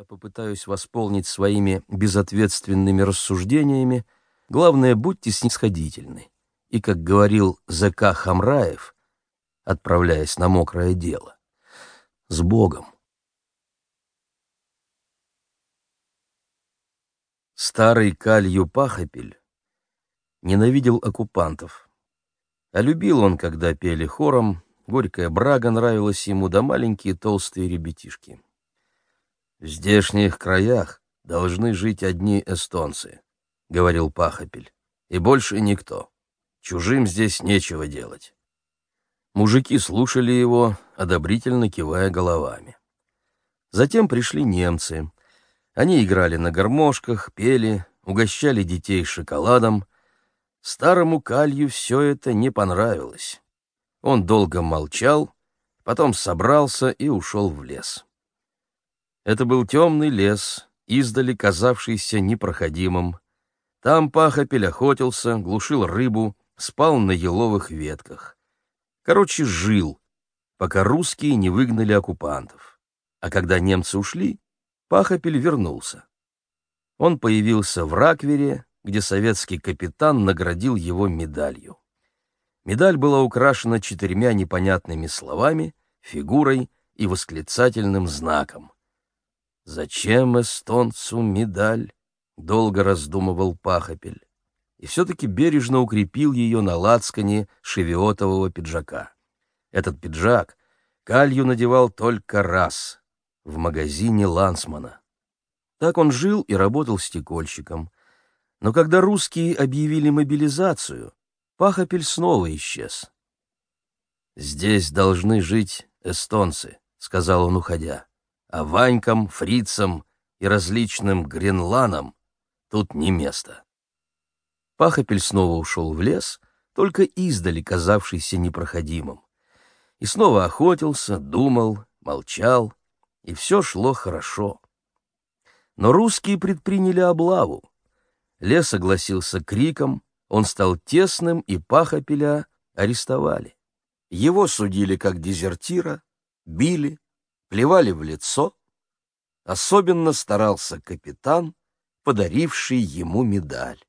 я попытаюсь восполнить своими безответственными рассуждениями, главное, будьте снисходительны. И, как говорил З.К. Хамраев, отправляясь на мокрое дело, с Богом. Старый Калью Пахопель ненавидел оккупантов, а любил он, когда пели хором, горькая брага нравилась ему, да маленькие толстые ребятишки. В здешних краях должны жить одни эстонцы, — говорил Пахопель, — и больше никто. Чужим здесь нечего делать. Мужики слушали его, одобрительно кивая головами. Затем пришли немцы. Они играли на гармошках, пели, угощали детей шоколадом. Старому Калью все это не понравилось. Он долго молчал, потом собрался и ушел в лес. Это был темный лес, издали казавшийся непроходимым. Там пахопель охотился, глушил рыбу, спал на еловых ветках. Короче, жил, пока русские не выгнали оккупантов. А когда немцы ушли, пахопель вернулся. Он появился в Раквере, где советский капитан наградил его медалью. Медаль была украшена четырьмя непонятными словами, фигурой и восклицательным знаком. «Зачем эстонцу медаль?» — долго раздумывал Пахопель. И все-таки бережно укрепил ее на лацкане шевиотового пиджака. Этот пиджак Калью надевал только раз — в магазине Лансмана. Так он жил и работал стекольщиком. Но когда русские объявили мобилизацию, Пахопель снова исчез. «Здесь должны жить эстонцы», — сказал он, уходя а Ванькам, Фрицам и различным гренланам тут не место. Пахопель снова ушел в лес, только издали казавшийся непроходимым. И снова охотился, думал, молчал, и все шло хорошо. Но русские предприняли облаву. Лес огласился криком, он стал тесным, и Пахопеля арестовали. Его судили как дезертира, били, плевали в лицо. Особенно старался капитан, подаривший ему медаль.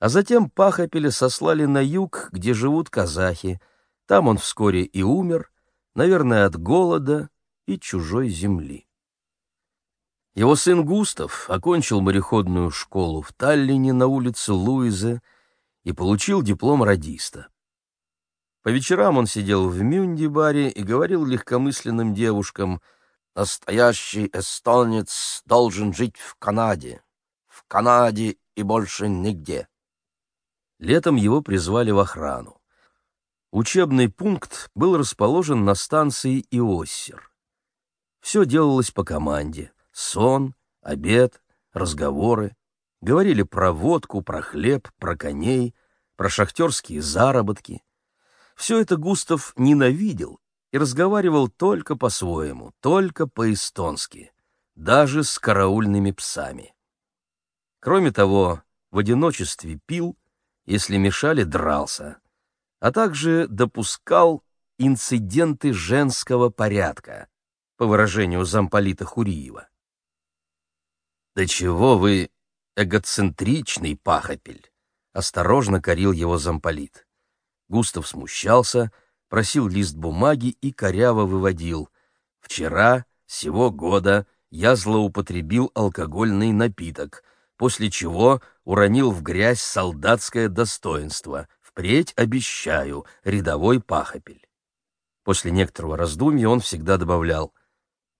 А затем Пахопеля сослали на юг, где живут казахи. Там он вскоре и умер, наверное, от голода и чужой земли. Его сын Густав окончил мореходную школу в Таллине на улице Луизе и получил диплом радиста. По вечерам он сидел в Мюнди-баре и говорил легкомысленным девушкам, «Настоящий эстонец должен жить в Канаде, в Канаде и больше нигде». Летом его призвали в охрану. Учебный пункт был расположен на станции Иоссер. Все делалось по команде. Сон, обед, разговоры. Говорили про водку, про хлеб, про коней, про шахтерские заработки — все это Густав ненавидел и разговаривал только по-своему, только по-эстонски, даже с караульными псами. Кроме того, в одиночестве пил, если мешали, дрался, а также допускал инциденты женского порядка, по выражению замполита Хуриева. «Да чего вы эгоцентричный пахопель!» — осторожно корил его замполит. Густав смущался, просил лист бумаги и коряво выводил. «Вчера, сего года, я злоупотребил алкогольный напиток, после чего уронил в грязь солдатское достоинство. Впредь обещаю, рядовой пахопель». После некоторого раздумья он всегда добавлял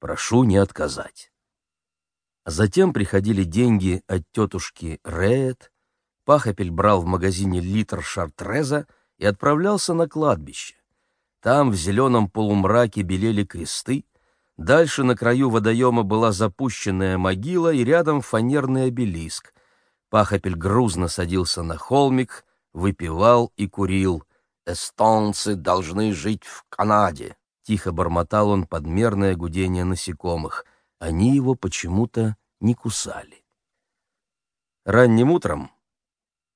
«прошу не отказать». Затем приходили деньги от тетушки Реет, Пахопель брал в магазине литр шартреза — и отправлялся на кладбище. Там в зеленом полумраке белели кресты, дальше на краю водоема была запущенная могила и рядом фанерный обелиск. Пахопель грузно садился на холмик, выпивал и курил. «Эстонцы должны жить в Канаде», — тихо бормотал он подмерное гудение насекомых. Они его почему-то не кусали. Ранним утром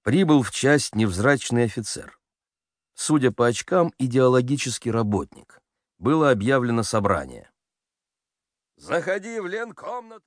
прибыл в часть невзрачный офицер судя по очкам, идеологический работник. Было объявлено собрание. «Заходи в ленкомнату!»